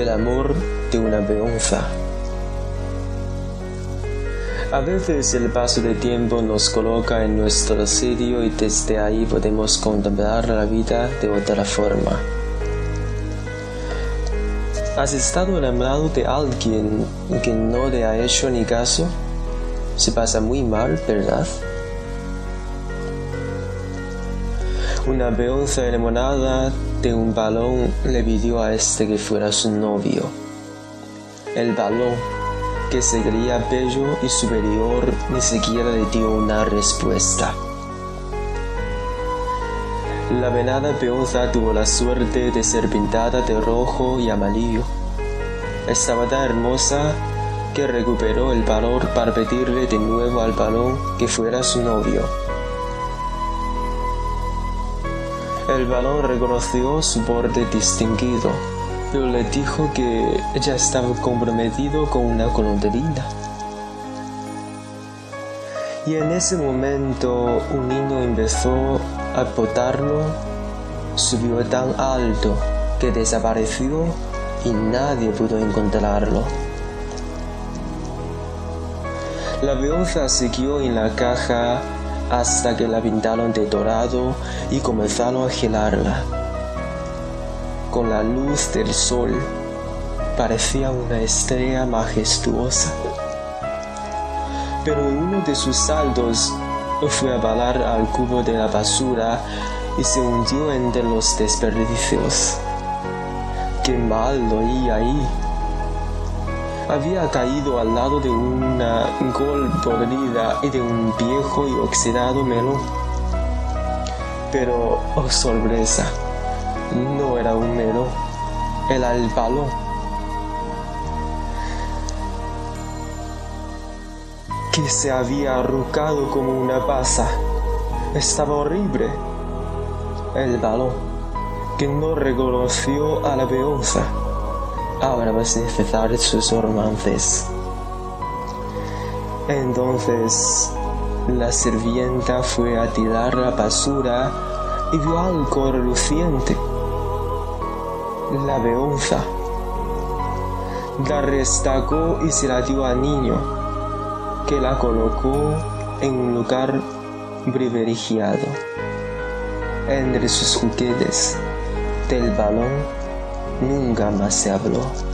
amor de una peonza. A veces el paso del tiempo nos coloca en nuestro sitio y desde ahí podemos contemplar la vida de otra forma. ¿Has estado enamorado de alguien que no te ha hecho ni caso? Se pasa muy mal, ¿verdad? Una peonza enamorada de un balón le pidió a este que fuera su novio. El balón, que se creía bello y superior, ni siquiera le dio una respuesta. La venada peonza tuvo la suerte de ser pintada de rojo y amarillo. Estaba tan hermosa que recuperó el valor para pedirle de nuevo al balón que fuera su novio. El balón reconoció su borde distinguido, pero le dijo que ya estaba comprometido con una golondrina. Y en ese momento un niño empezó a botarlo, subió tan alto que desapareció y nadie pudo encontrarlo. La peonza siguió en la caja hasta que la pintaron de dorado y comenzaron a gelarla. Con la luz del sol parecía una estrella majestuosa. Pero en uno de sus saltos fue a balar al cubo de la basura y se hundió entre los desperdicios. Qué mal lo oía ahí había caído al lado de una gol podrida y de un viejo y oxidado melón. Pero, oh sorpresa, no era un melón, era el balón. Que se había arrugado como una pasa. Estaba horrible. El balón, que no reconoció a la peonza ahora vas a empezar sus romances. Entonces la sirvienta fue a tirar la basura y vio algo reluciente. La beonza. La restacó y se la dio al niño, que la colocó en un lugar privilegiado. Entre sus juguetes del balón nunca más se habló.